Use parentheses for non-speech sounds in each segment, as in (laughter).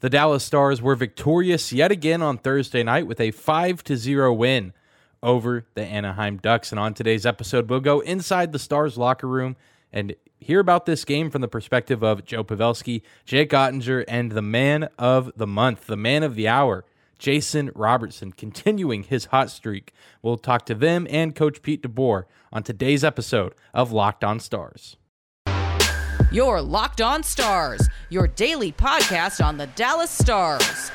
The Dallas Stars were victorious yet again on Thursday night with a 5 0 win over the Anaheim Ducks. And on today's episode, we'll go inside the Stars locker room and hear about this game from the perspective of Joe Pavelski, Jake Oettinger, and the man of the month, the man of the hour, Jason Robertson, continuing his hot streak. We'll talk to them and Coach Pete DeBoer on today's episode of Locked On Stars. Your Locked On Stars, your daily podcast on the Dallas Stars.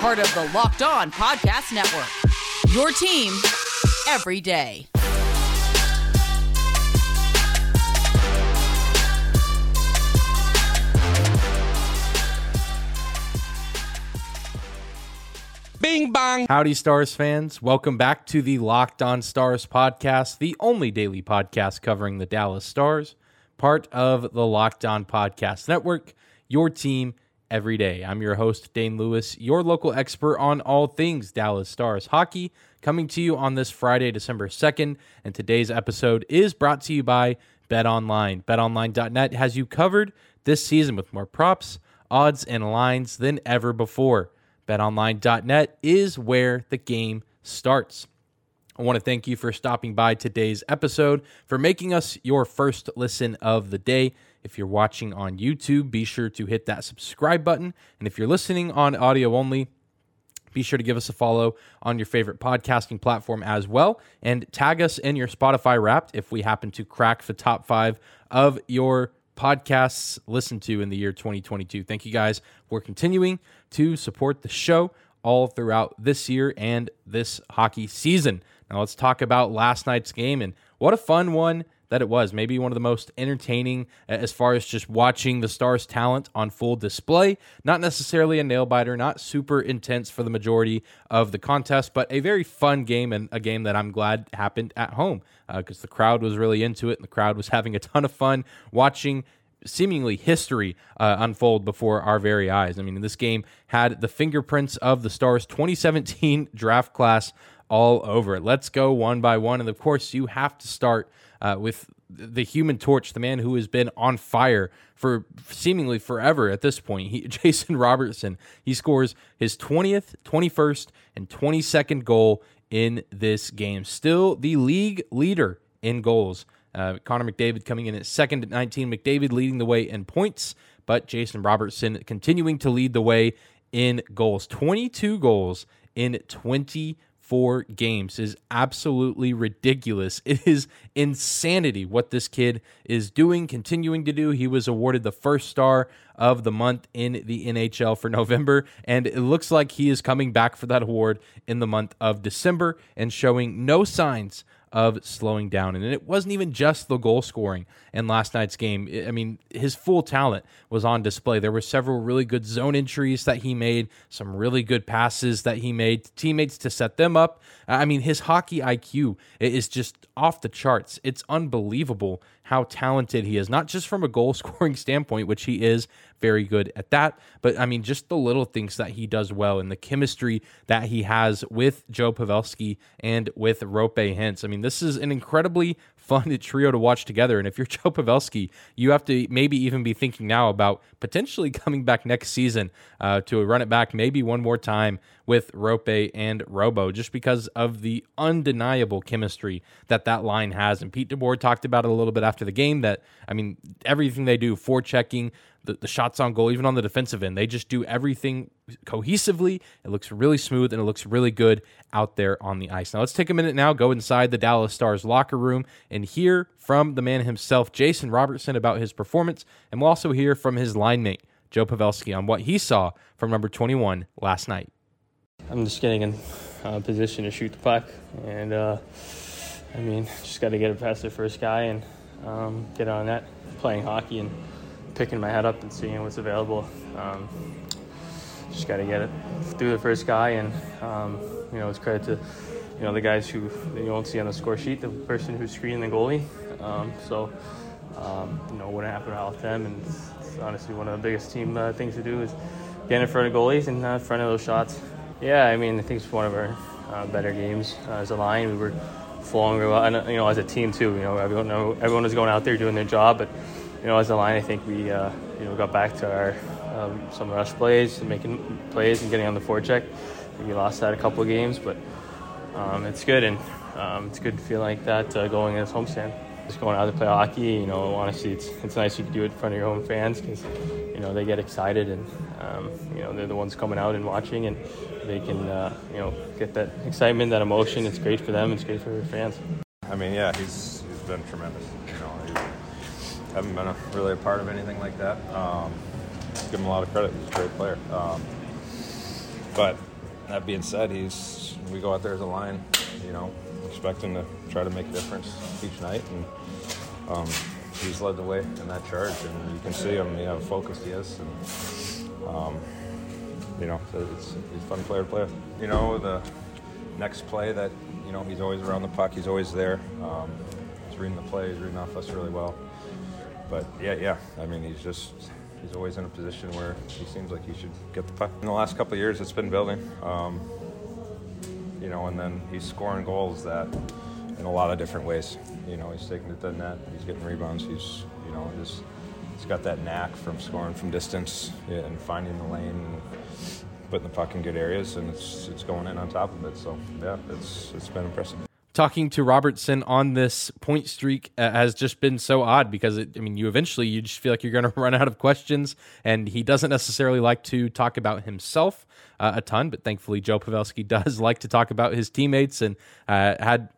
Part of the Locked On Podcast Network. Your team every day. Bing bong. Howdy, Stars fans. Welcome back to the Locked On Stars podcast, the only daily podcast covering the Dallas Stars, part of the Locked On Podcast Network, your team every day. I'm your host, Dane Lewis, your local expert on all things Dallas Stars hockey, coming to you on this Friday, December 2nd. And today's episode is brought to you by Bet Online. BetOnline.net has you covered this season with more props, odds, and lines than ever before. BetOnline.net is where the game starts. I want to thank you for stopping by today's episode, for making us your first listen of the day. If you're watching on YouTube, be sure to hit that subscribe button. And if you're listening on audio only, be sure to give us a follow on your favorite podcasting platform as well. And tag us in your Spotify wrapped if we happen to crack the top five of your podcasts listened to in the year 2022. Thank you guys for continuing to support the show all throughout this year and this hockey season. Now let's talk about last night's game and what a fun one that it was. Maybe one of the most entertaining as far as just watching the Stars' talent on full display. Not necessarily a nail biter, not super intense for the majority of the contest, but a very fun game and a game that I'm glad happened at home because uh, the crowd was really into it and the crowd was (laughs) having a ton of fun watching seemingly history uh, unfold before our very eyes. I mean, this game had the fingerprints of the Stars 2017 (laughs) draft class all over it. Let's go one by one. And of course, you have to start uh, with the human torch, the man who has been on fire for seemingly forever at this point. He, (laughs) Jason Robertson, he scores his 20th, 21st, and 22nd goal in this game. Still the league leader in goals. Uh, Connor McDavid coming in at second at 19. McDavid leading the way in points, but Jason Robertson continuing to lead the way in goals. 22 goals in 20 four games is absolutely ridiculous. It is insanity what this kid is doing, continuing to do. He was awarded the first star of the month in the NHL for (laughs) November, and it looks like he is coming back for that award in the month of December and showing no signs of slowing down. And it wasn't even just the goal scoring in last night's game. I mean, his full talent was on display. There were several really good zone entries that he made, some really good passes that he made to teammates to set them up. I mean, his hockey IQ is just off the charts. It's unbelievable how talented he is, not just from a goal (laughs) scoring standpoint, which he is very good at that, but I mean, just the little things that he does well and the chemistry that he has with Joe Pavelski and with Roope Hintz. I mean, this is an incredibly fun (laughs) trio to watch together. And if you're (laughs) Joe Pavelski, you have to maybe even be thinking now about potentially (laughs) coming back next season uh, to run it back maybe one more time with Roope and Robo, just because of the undeniable chemistry that that line has. And Pete DeBoer talked about it a little bit after the game that, I mean, everything they do, forechecking, the, the shots on goal, even on the defensive end. They just do everything cohesively. It looks really smooth and it looks really good out there on the ice. Now, let's take a minute now, go inside the Dallas Stars locker room and hear from the man himself, Jason Robertson, about his performance. And we'll also hear from his line mate, Joe Pavelski, on what he saw from number 21 last night. I'm just getting in uh, position to shoot the puck. And, uh, I mean, just got to get it past the first guy and um, get on that, playing hockey and picking my head up and seeing what's available. Um, just got to get it through the first guy, and um, you know it's credit to you know the guys who you won't see on the score sheet, the person who's screening the goalie. Um, so um, you know wouldn't happen without them, and it's, it's, honestly one of the biggest team uh, things to do is get in front of goalies and uh, in front of those shots. Yeah, I mean I think it's one of our uh, better games uh, as a line. We were flowing well, and you know as a team too. You know everyone everyone was going out there doing their job, but you know, as a line, I think we, uh, you know, got back to our um, some rush plays, and making plays, and getting on the forecheck. We lost that a couple of games, but um, it's good, and um, it's good to feel like that uh, going as homestand. Just going out to play hockey, you know, honestly, it's, it's nice you can do it in front of your own fans because, you know, they get excited and, um, you know, they're the ones coming out and watching and they can, uh, you know, get that excitement, that emotion. It's great for them. It's great for their fans. I mean, yeah, he's, he's been tremendous. Haven't been a, really a part of anything like that. Um, give him a lot of credit. He's a great player. Um, but that being said, he's we go out there as a line, you know, expecting to try to make a difference each night, and um, he's led the way in that charge, and you can see him, you know, how focused he is, and um, you know, it's, he's a fun player to play with. You know, the next play that you know he's always around the puck, he's always there. Um, he's reading the play, he's reading off us really well. But yeah, yeah, I mean, he's just he's always in a position where he seems like he should get the puck. In the last couple of years, it's been building. Um, you know, and then he's scoring goals that in a lot of different ways. You know, he's taking it to the net, he's getting rebounds, he's, you know, just he's got that knack from scoring from distance and finding the lane and putting the puck in good areas, and it's it's going in on top of it. So yeah, it's it's been impressive talking to Robertson on this point streak uh, has just been so odd because it, I mean, you eventually you just feel like you're going (laughs) to run out of questions, and he doesn't necessarily like to talk about himself uh, a ton, but thankfully Joe Pavelski (laughs) does like to talk about his teammates and uh, had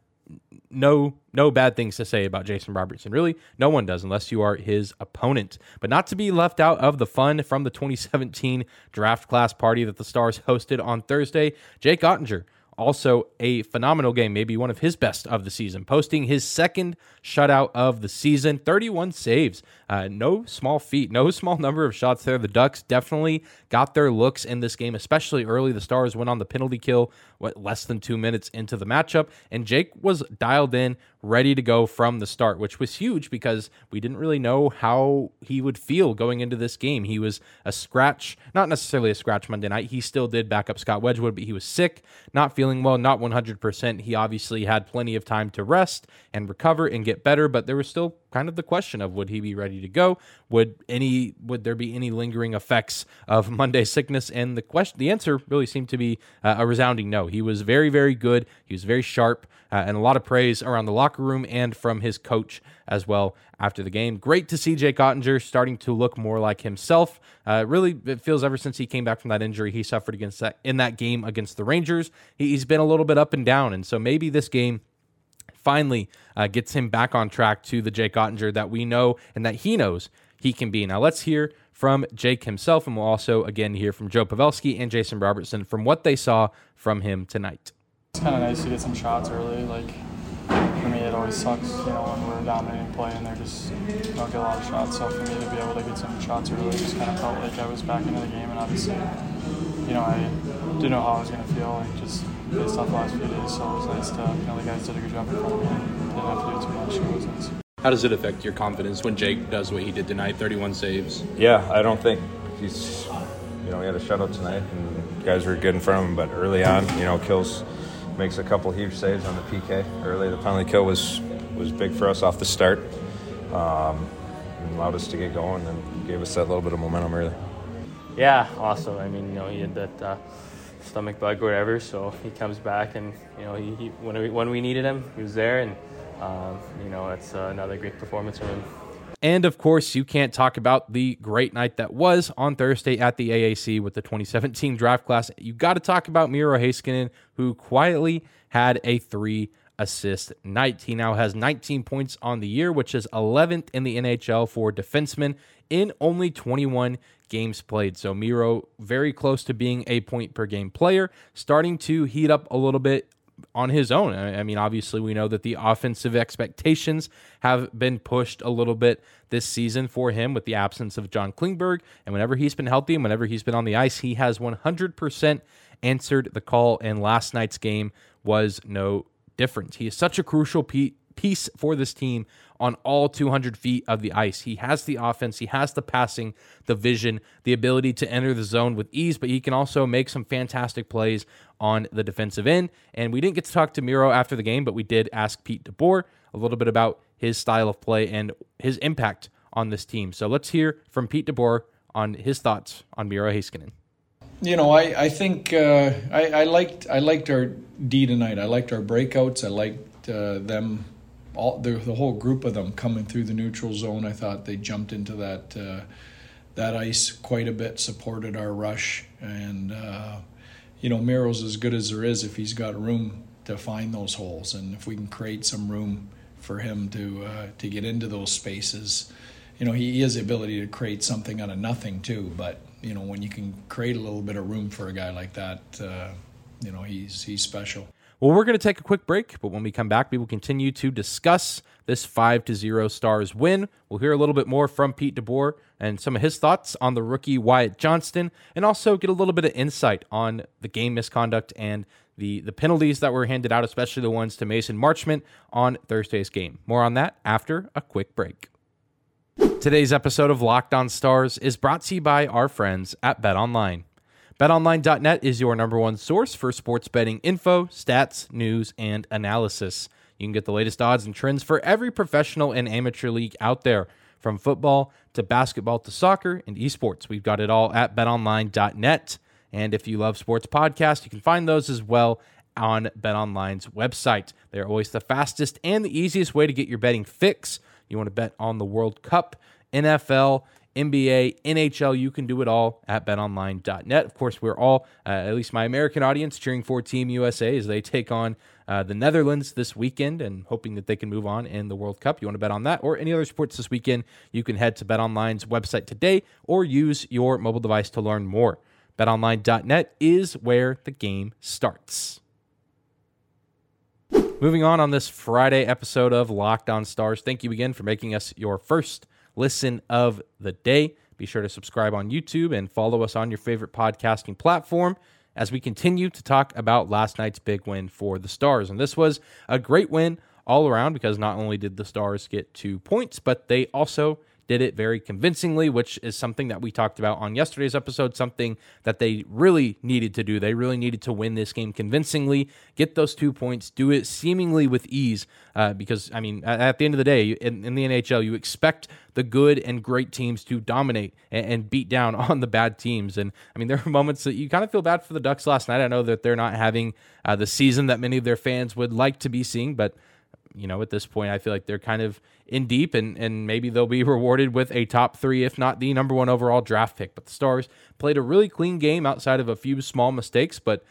no no bad things to say about Jason Robertson. Really, no one does unless you are his opponent. But not to be left out of the fun from the 2017 draft class party that the Stars (laughs) hosted on Thursday. Jake Oettinger also, a phenomenal game, maybe one of his best of the season, posting his second shutout of the season, 31 saves. Uh, no small feat, no (laughs) small number of shots there. The Ducks definitely got their looks in this game, especially early. The Stars went on the penalty kill, what, less than two minutes into the matchup, and Jake was dialed in, ready to go from the start, which was huge because we didn't really know how he would feel going into this game. He was a scratch, not necessarily a scratch Monday night. He still did back up Scott Wedgewood, but he was sick, not feeling well, not 100%. He obviously had plenty of time to rest and recover and get better, but there was still kind of the question of would he be ready to go? Would any would there be any lingering effects of (laughs) Monday sickness? And the question, the answer really seemed to be uh, a resounding no. He was very very good. He was very sharp, uh, and a lot of praise around the locker room and from his coach as well after the game. Great to see Jake Oettinger starting to look more like himself. Uh, really, it feels ever since he came back from that injury he suffered against that in that game against the Rangers, he's been a little bit up and down, and so maybe this game finally uh, gets him back on track to the Jake Oettinger that we know and that he knows he can be. Now, let's hear from Jake himself, and we'll also again hear from Joe Pavelski and Jason Robertson from what they saw from him tonight. It's kind of nice to get some shots early. Like for me, it always sucks, you know, when we're dominating play and they're just don't get a lot of shots. So for me to be able to get some shots early, just kind of felt like I was back into the game, and obviously, you know, I didn't know how I was going to feel. Like just based off the last few days. So it was nice to, you know, the guys did a good job in front of me and didn't have to do too much. It was nice. How does it affect your confidence when Jake does what he did tonight, 31 saves? Yeah, I don't think he's, you know, he had a shutout tonight and guys were good in front of him, but early on, you know, kills makes a couple huge saves on the PK early. The penalty kill was was big for us off the start. Um, allowed us to get going and gave us that little bit of momentum early. Yeah, awesome. I mean, you know, he had that uh, stomach bug or whatever. So he comes back, and you know, he, he when we when we needed him, he was there, and um, you know, it's uh, another great performance from him. And of course, you can't talk about the great night that was on Thursday at the AAC with the 2017 draft class. You got to talk about Miro Heiskanen, who quietly had a three assist night. He now has 19 points on the year, which is 11th in the NHL for defensemen in only 21 games played. So Miro very close to being a point per game player, starting to heat up a little bit on his own. I mean, obviously, we know that the offensive expectations have been pushed a little bit this season for him with the absence of John Klingberg. And whenever he's been healthy and whenever he's been on the ice, he has 100% answered the call. And last night's game was no different. He is such a crucial piece for this team on all 200 feet of the ice. He has the offense, he has the passing, the vision, the ability to enter the zone with ease, but he can also make some fantastic plays on the defensive end. And we didn't get to talk to Miro after the game, but we did ask Pete DeBoer a little bit about his style of play and his impact on this team. So let's hear from Pete DeBoer on his thoughts on Miro Heiskanen. You know, I I think uh, I, I liked I liked our D tonight. I liked our breakouts. I liked uh, them all the, the whole group of them coming through the neutral zone. I thought they jumped into that uh, that ice quite a bit, supported our rush, and uh, you know Miro's as good as there is if he's got room to find those holes, and if we can create some room for him to uh, to get into those spaces. You know, he has the ability to create something out of nothing too. But you know, when you can create a little bit of room for a guy like that, uh, you know, he's he's special. Well, we're going to take a quick break, but when we come back, we will continue to discuss this 5 to 0 Stars win. We'll hear a little bit more from Pete DeBoer and some of his thoughts on the rookie Wyatt Johnston, and also get a little bit of insight on the game misconduct and the, the penalties that were handed out, especially the ones to Mason Marchment on Thursday's game. More on that after a quick break. Today's episode of Locked On Stars is brought to you by our friends at Bet Online. BetOnline.net is your number one source for sports betting info, stats, news, and analysis. You can get the latest odds and trends for every professional and amateur league out there, from football to basketball to soccer and esports. We've got it all at betonline.net. And if you love sports podcasts, you can find those as well on BetOnline's website. They're always the fastest and the easiest way to get your betting fix. You want to bet on the World Cup, NFL, NBA, NHL, you can do it all at betonline.net. Of course, we're all, uh, at least my American audience, cheering for Team USA as they take on uh, the Netherlands this weekend and hoping that they can move on in the World Cup. You want to bet on that or any other sports this weekend, you can head to betonline's website today or use your mobile device to learn more. BetOnline.net is where the game starts. Moving on on this Friday episode of Locked On Stars, thank you again for making us your first listen of the day. Be sure to subscribe on YouTube and follow us on your favorite podcasting platform as we continue to talk about last night's big win for the Stars. And this was a great win all around because not only did the Stars get two points, but they also did it very convincingly, which is something that we talked about on yesterday's episode, something that they really needed to do. They really needed to win this game convincingly, get those two points, do it seemingly with ease. Uh, because, I mean, at, at, the end of the day, in, in, the NHL, you expect the good and great teams to dominate and, and beat down (laughs) on the bad teams. And, I mean, there are moments that you kind of feel bad for the Ducks last night. I know that they're not having uh, the season that many of their fans would like to be seeing, but you know, at this point, I feel like they're kind of in deep and, and maybe they'll be (laughs) rewarded with a top three, if not the number one overall draft pick. But the Stars played a really clean game outside of a few small mistakes, but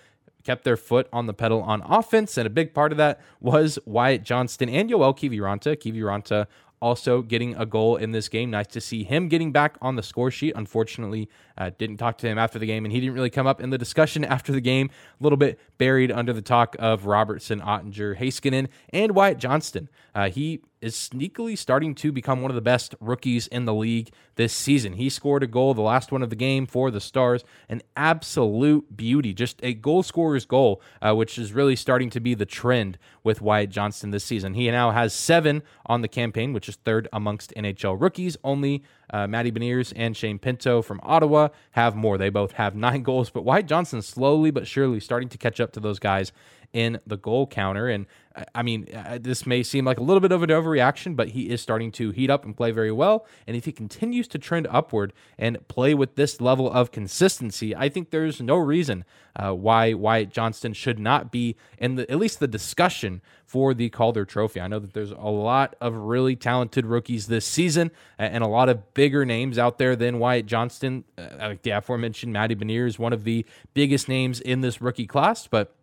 kept their foot on the pedal on offense. And a big part of that was Wyatt Johnston and Joel Kiviranta. Kiviranta also getting a goal in this game. Nice to see him getting back on the score sheet. Unfortunately, uh, didn't talk to him after the game, and he didn't really come up in the discussion (laughs) after the game. A little bit buried under the talk of Robertson, Oettinger, Heiskanen, and Wyatt Johnston. Uh, he is sneakily starting to become one of the best rookies in the league this season. He scored a goal, the last one of the game for the Stars, an absolute beauty, just a goal scorer's goal, uh, which is really starting to be the trend with Wyatt Johnston this season. He now has seven on the campaign, which is third amongst NHL rookies. Only uh, Matty Beniers and Shane Pinto from Ottawa have more. They both have (laughs) nine goals, but Wyatt Johnston slowly but surely starting to catch up to those guys in the goal counter. And I mean, uh, this may seem like a little bit of an overreaction, but he is starting to heat up and play very well. And if he continues to trend upward and play with this level of consistency, I think there's no reason uh, why Wyatt Johnston should not be in the at least the discussion for the Calder Trophy. I know that there's a lot of really talented rookies this season and a lot of bigger names out there than Wyatt Johnston. Uh, like the aforementioned Matty is one of the biggest names in this rookie class, but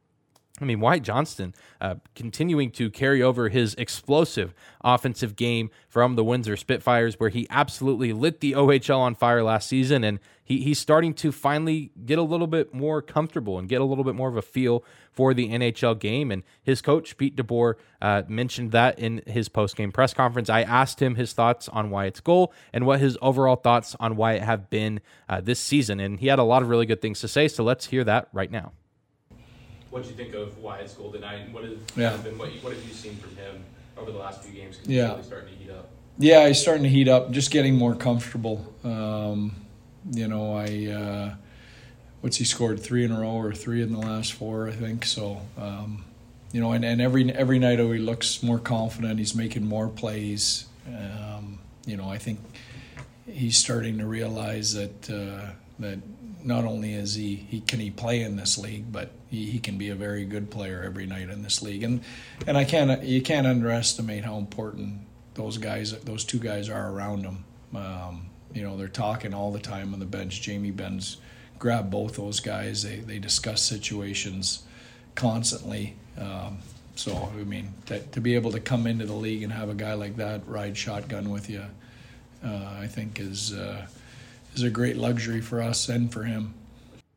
I mean, Wyatt Johnston uh, continuing to carry over his explosive offensive game from the Windsor Spitfires, where he absolutely lit the OHL on fire last season. And he, he's starting to finally get a little bit more comfortable and get a little bit more of a feel for the NHL game. And his coach, Pete DeBoer, uh, mentioned that in his post game press conference. I asked him his thoughts on Wyatt's goal and what his overall thoughts on Wyatt have been uh, this season. And he had a lot of really good things to say. So let's hear that right now what do you think of Wyatt's goal tonight? What has yeah. been what, what have you seen from him over the last few games? yeah, really starting to heat up. Yeah, he's starting to heat up. Just getting more comfortable. Um, you know, I uh, what's he scored three in a row or three in the last four, I think. So. Um, you know, and, and every every night he looks more confident. He's making more plays. Um, you know, I think he's starting to realize that uh, that not only is he, he can he play in this league, but he, he can be a very good player every night in this league. And and I can't you can't underestimate how important those guys those two guys are around him. Um, you know they're talking all the time on the bench. Jamie Benn's grab both those guys. They they discuss situations constantly. Um, so I mean to, to be able to come into the league and have a guy like that ride shotgun with you, uh, I think is. Uh, is a great luxury for us and for him.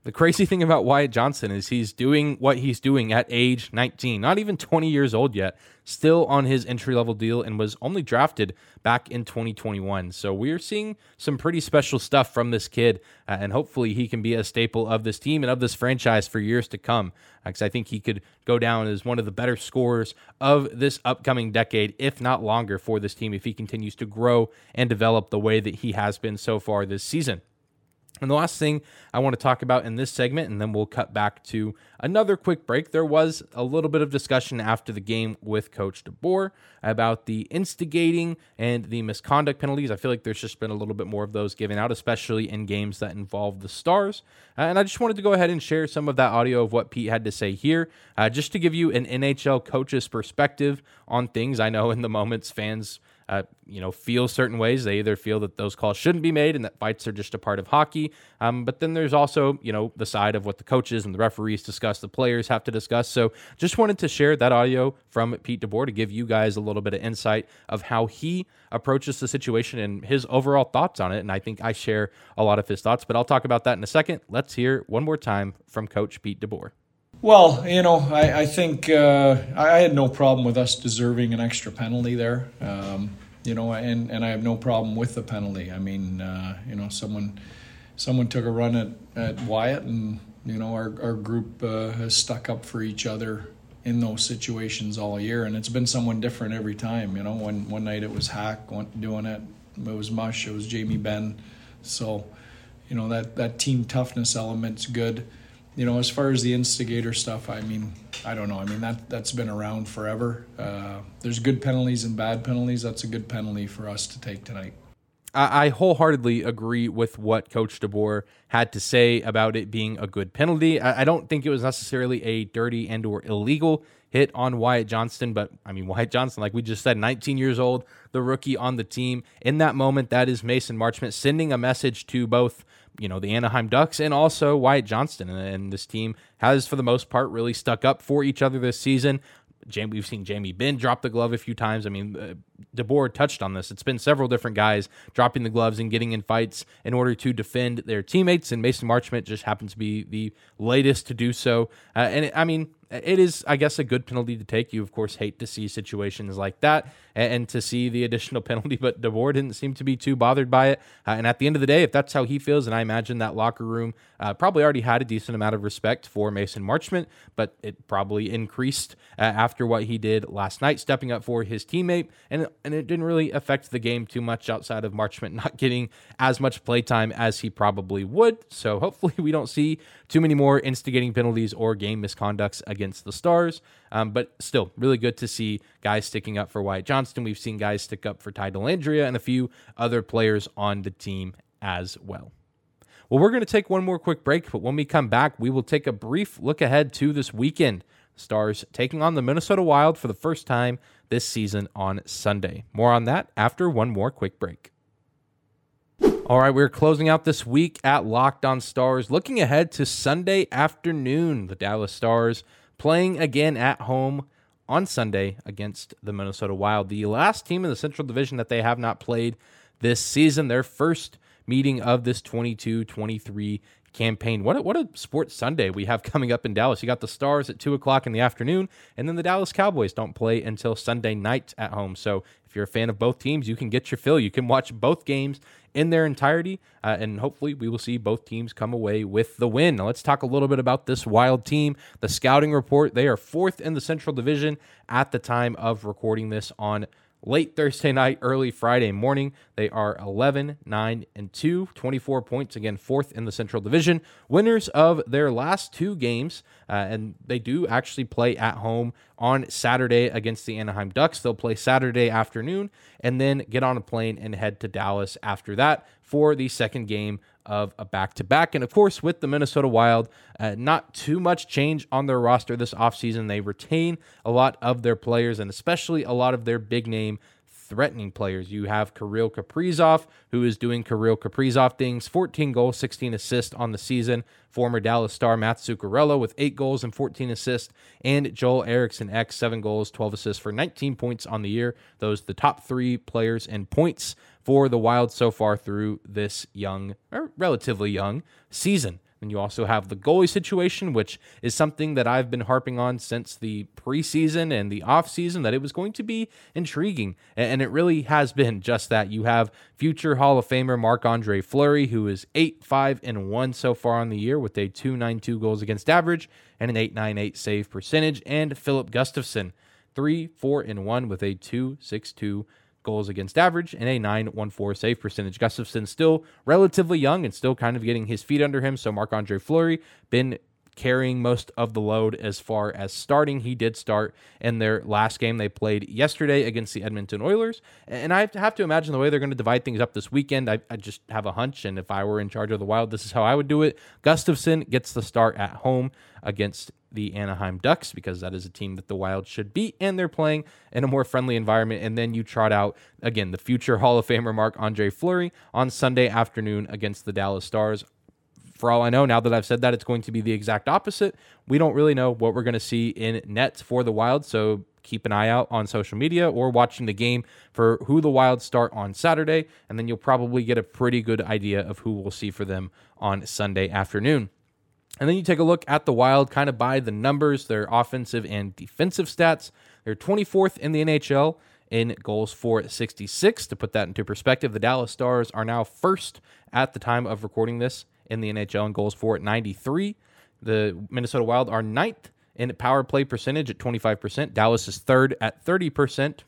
The crazy thing about Wyatt Johnston is he's doing what he's doing at age 19, not even 20 years old yet, still on his entry level deal and was only drafted back in 2021. So we're seeing some pretty special stuff from this kid, uh, and hopefully he can be a staple of this team and of this franchise for years to come. Because uh, I think he could go down as one of the better scorers of this upcoming decade, if not longer, for this team if he continues to grow and develop the way that he has been so far this season. And the last thing I want to talk about in this segment, and then we'll cut back to another quick break. There was a little bit of discussion after the game with Coach DeBoer about the instigating and the misconduct penalties. I feel like there's just been a little bit more of those given out, especially in games that involve the Stars. Uh, and I just wanted to go ahead and share some of that audio of what Pete had to say here, uh, just to give you an NHL coach's perspective on things. I know in the moments fans uh, you know, feel certain ways. They either feel that those calls shouldn't be made and that fights are just a part of hockey. Um, but then there's also, you know, the side of what the coaches and the referees discuss, the players have to discuss. So just wanted to share that audio from Pete DeBoer to give you guys a little bit of insight of how he approaches the situation and his overall thoughts on it. And I think I share a lot of his thoughts, but I'll talk about that in a second. Let's hear one more time from Coach Pete DeBoer. Well, you know, I, I think uh, I had no problem with us deserving an extra penalty there. Um, you know, and, and I have no problem with the penalty. I mean, uh, you know, someone someone took a run at, at Wyatt, and you know, our our group uh, has stuck up for each other in those situations all year, and it's been someone different every time. You know, one one night it was Hack doing it, it was Mush, it was Jamie Benn, So, you know, that that team toughness element's good you know, as far as the instigator stuff, I mean, I don't know. I mean, that that's been around forever. Uh, there's good penalties and bad penalties. That's a good penalty for us to take tonight. I, wholeheartedly agree with what Coach DeBoer had to say about it being a good penalty. I, I don't think it was necessarily a dirty and or illegal hit on Wyatt Johnston, but I mean (laughs) Wyatt Johnston, like we just said, 19 years old, the rookie on the team. In that moment, that is Mason Marchment sending a message to both you know, the Anaheim Ducks and also Wyatt Johnston. And this team has, for the most part, really stuck up for each other this season. We've seen Jamie Benn drop the glove a few times. I mean, uh, DeBoer touched on this. It's been several different guys dropping the gloves and getting in fights in order to defend their teammates, and Mason Marchment just happens to be the latest to do so. Uh, and it, I mean, it is, I guess, a good penalty to take. You, of course, hate to see situations like that and, and to see the additional (laughs) penalty, but DeBoer didn't seem to be too bothered by it. Uh, and at the end of the day, if that's how he feels, and I imagine that locker room uh, probably already had a decent amount of respect for Mason Marchment, but it probably increased uh, after what he did last night, stepping up for his teammate. And, and it didn't really affect the game too much outside of Marchment not (laughs) getting as much playtime as he probably would. So hopefully, we don't see too many more instigating penalties or game misconducts against the Stars. Um, but still, really good to see guys sticking up for Wyatt Johnston. We've seen guys stick up for Ty Dellandrea and a few other players on the team as well. Well, we're going to take one more quick break, but when we come back, we will take a brief look ahead to this weekend. Stars taking on the Minnesota Wild for the first time this season on Sunday. More on that after one more quick break. All right, we're closing out this week at Locked On Stars. Looking ahead to Sunday afternoon, the Dallas Stars playing again at home on Sunday against the Minnesota Wild, the last team in the Central Division that they have not played this season. Their first meeting of this 22 23 campaign. What a, what a sports Sunday we have coming up in Dallas. You got the Stars at 2 o'clock in the afternoon, and then the Dallas Cowboys don't play until Sunday night at home. So if you're a fan of both teams, you can get your fill. You can watch both games in their entirety, uh, and hopefully we will see both teams come away with the win. Now let's talk a little bit about this Wild team. The scouting report, they are fourth in the Central Division at the time of recording this on late Thursday night, early Friday morning. They are 11, 9, and 2, 24 points, again, fourth in the Central Division. Winners of their last two games, uh, and they do actually play at home on Saturday against the Anaheim Ducks. They'll play Saturday afternoon and then get on a plane and head to Dallas after that for the second game of a back to back. And of course, with the Minnesota Wild, uh, not too much change on their roster this offseason. They retain a lot of their players and especially a lot of their big name threatening players. You have Kirill Kaprizov, who is doing Kirill Kaprizov things 14 goals, 16 assists on the season. Former Dallas star Matt Zuccarello with 8 goals and 14 assists. And Joel Eriksson Ek, 7 goals, 12 assists for 19 points on the year. Those the top three players in points for the Wild so far through this young, or relatively young, season. And you also have the goalie situation, which is something that I've been harping on since the preseason and the offseason, that it was going to be intriguing. And it really has been just that. You have future Hall of Famer Marc Andre Fleury, who is 8 5 and 1 so far on the year with a 292 goals against average and an 898 save percentage, and Filip Gustavsson, 3 4 and 1 with a 262 goals against average and a 914 save percentage. Gustavsson still relatively young and still kind of getting his feet under him. So Marc Andre Fleury been carrying most of the load as far as starting. He did start in their last game they played yesterday against the Edmonton Oilers. And I have to imagine the way they're going to divide things up this weekend. I, I, just have a hunch. And if I were in charge of the Wild, this is how I would do it. Gustavsson gets the start at home against the Anaheim Ducks because that is a team that the Wild should beat, and they're playing in a more friendly environment. And then you trot out again the future Hall of Famer Marc Andre Fleury on Sunday afternoon against the Dallas Stars. For all I know, now that I've said that, it's going to be the exact opposite. We don't really know what we're going to see in nets for the Wild, so keep an eye out on social media or watching the game for who the Wild start on Saturday, and then you'll probably get a pretty good idea of who we'll see for them on Sunday afternoon. And then you take a look at the Wild kind of by the numbers, their offensive and defensive stats. They're 24th in the NHL in goals for 66. To put that into perspective, the Dallas Stars are now first at the time of recording this in the NHL in goals for at 93. The Minnesota Wild are ninth in power play percentage at 25%. Dallas is third at 30%.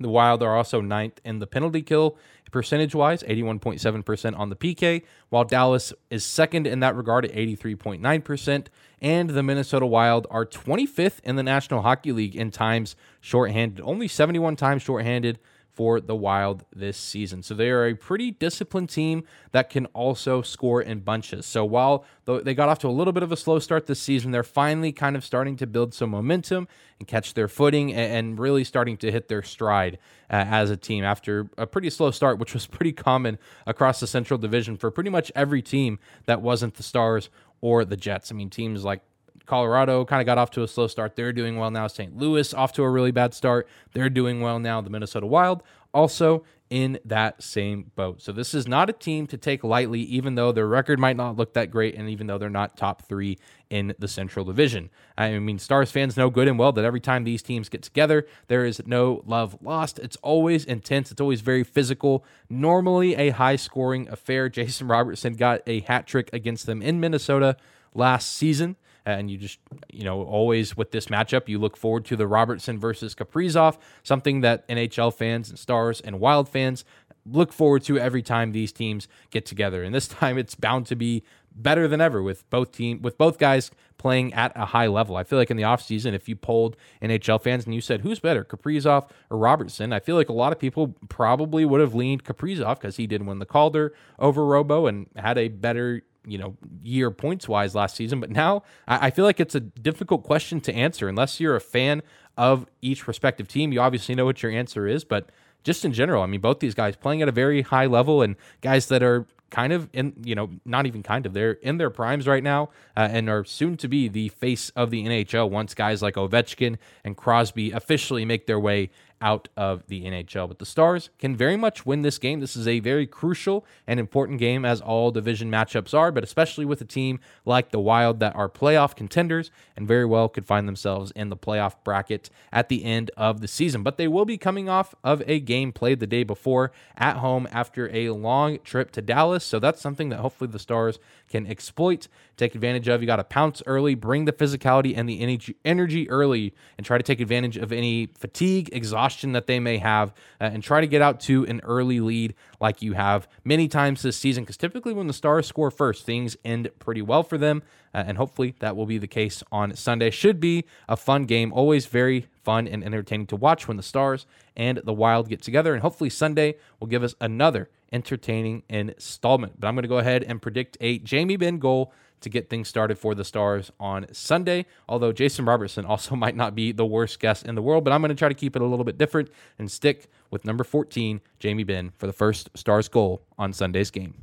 The Wild are also ninth in the penalty kill percentage wise, 81.7% on the PK, while Dallas is second in that regard at 83.9%. And the Minnesota Wild are 25th in the National Hockey League in times shorthanded, only 71 times shorthanded for the Wild this season. So they are a pretty disciplined team that can also score in bunches. So while they got off to a little bit of a slow start this season, they're finally kind of starting to build some momentum and catch their footing and really starting to hit their stride uh, as a team after a pretty slow start, which was (laughs) pretty common across the Central Division for pretty much every team that wasn't the Stars or the Jets. I mean, teams like Colorado kind of got off to a slow start. They're doing well now. St. Louis off to a really bad start. They're doing well now. The Minnesota Wild also in that same boat. So this is not a team to take lightly, even though their record might not look that great, and even though they're not top three in the Central Division. I mean, Stars fans know good and well that every time these teams get together, there is no love lost. It's always intense. It's always very physical. Normally a high scoring affair. (laughs) Jason Robertson got a hat trick against them in Minnesota last season and you just you know always with this matchup you look forward to the Robertson versus Kaprizov, something that NHL fans and Stars and Wild fans look forward to every time these teams get together. And this (laughs) time it's bound to be better than ever with both team with both guys playing at a high level. I feel like in the offseason, if you polled NHL fans and you said who's better, Kaprizov or Robertson, I feel like a lot of people probably would have leaned Kaprizov because he did win the Calder over Robo and had a better you know year points wise last season. But now I, I feel like it's a difficult question to answer unless you're a fan of each respective team. You obviously know what your answer is, but just in general, I mean, both these guys playing at a very high level and guys that are kind of in, you know, not even kind of, they're in their primes right now uh, and are soon to be the face of the NHL once guys like Ovechkin and Crosby officially make their way out of the NHL. But the Stars can very much win this game. This is a very crucial and important game, as all division matchups are, but especially with a team like the Wild that are playoff contenders and very well could find themselves in the playoff bracket at the end of the season. But they will be coming off of a game played the day before at home after a long trip to Dallas. So that's something that hopefully the Stars can exploit, take advantage of. You got to pounce early, bring the physicality and the energy early, and try to take advantage of any fatigue, exhaustion that they may have, uh, and try to get out to an early lead like you have many times this season. Because typically, when the Stars score first, things end pretty well for them. Uh, and hopefully that will be the case on Sunday. Should be a fun game, always very fun and entertaining to watch when the Stars and the Wild get together. And hopefully Sunday will give us another entertaining installment. But I'm going to go ahead and predict a Jamie Benn goal to get things started for the Stars on Sunday. Although Jason Robertson also (laughs) might not be the worst guest in the world, but I'm going to try to keep it a little bit different and stick with number 14, Jamie Benn, for the first Stars goal on Sunday's game.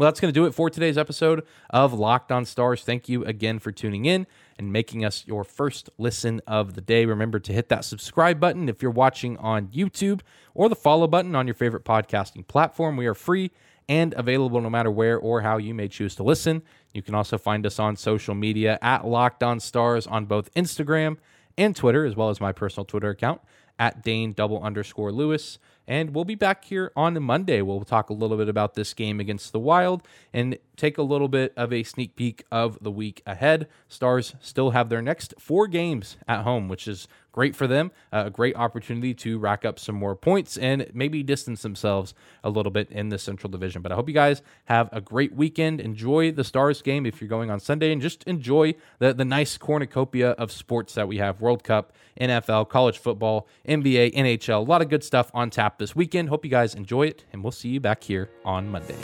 Well, that's going to do it for today's episode of Locked On Stars. Thank you again for tuning in and making us your first listen of the day. Remember to hit that subscribe button if you're watching on YouTube or the follow button on your favorite podcasting platform. We are free and available no matter where or how you may choose to listen. You can also find us on social media at Locked On Stars on both Instagram and Twitter, as well as my personal Twitter account at Dane double underscore Lewis. And we'll be back here on Monday. We'll talk a little bit about this game against the Wild and take a little bit of a sneak peek of the week ahead. Stars still have their next four games at home, which is great for them. Uh, a great opportunity to rack up some more points and maybe distance themselves a little bit in the Central Division. But I hope you guys have a great weekend. Enjoy the Stars game if you're going on Sunday, and just enjoy the, the nice cornucopia of sports that we have World Cup, NFL, college football, NBA, NHL. A lot of good stuff on tap this weekend. Hope you guys enjoy it, and we'll see you back here on Monday.